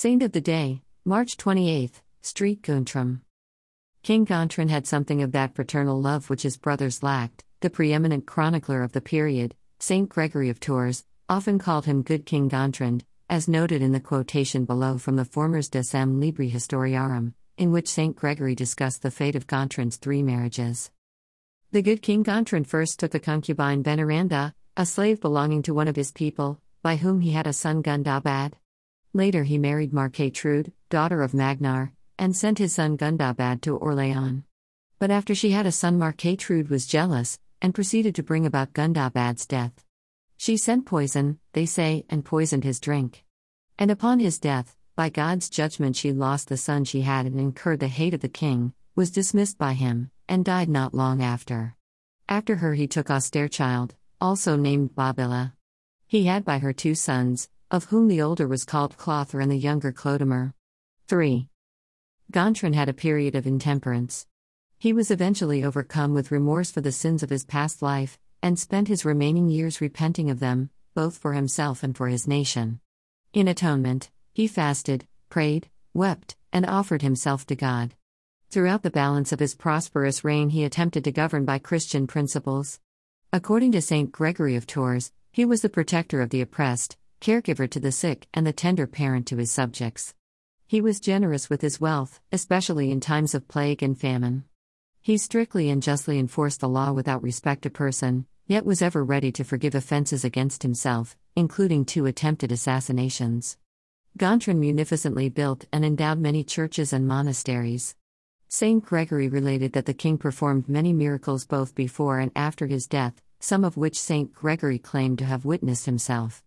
Saint of the Day, March 28th, Street Guntram. King Gontran had something of that fraternal love which his brothers lacked. The preeminent chronicler of the period, Saint Gregory of Tours, often called him Good King Gontran, as noted in the quotation below from the Formers Decem Libri Historiarum, in which Saint Gregory discussed the fate of Gontran's three marriages. The good King Gontran first took a concubine Veneranda, a slave belonging to one of his people, by whom he had a son Gundobad. Later he married Marquetrude, daughter of Magnar, and sent his son Gundabad to Orleans. But after she had a son Marquetrude was jealous, and proceeded to bring about Gundabad's death. She sent poison, they say, and poisoned his drink. And upon his death, by God's judgment she lost the son she had and incurred the hate of the king, was dismissed by him, and died not long after. After her he took Austerchild, also named Bobilla. He had by her two sons, of whom the older was called Clother and the younger Clodomir. 3. Gontran had a period of intemperance. He was eventually overcome with remorse for the sins of his past life, and spent his remaining years repenting of them, both for himself and for his nation. In atonement, he fasted, prayed, wept, and offered himself to God. Throughout the balance of his prosperous reign, he attempted to govern by Christian principles. According to St. Gregory of Tours, he was the protector of the oppressed, caregiver to the sick, and the tender parent to his subjects. He was generous with his wealth, especially in times of plague and famine. He strictly and justly enforced the law without respect to person, yet was ever ready to forgive offenses against himself, including two attempted assassinations. Gontran munificently built and endowed many churches and monasteries. Saint Gregory related that the king performed many miracles both before and after his death, some of which Saint Gregory claimed to have witnessed himself.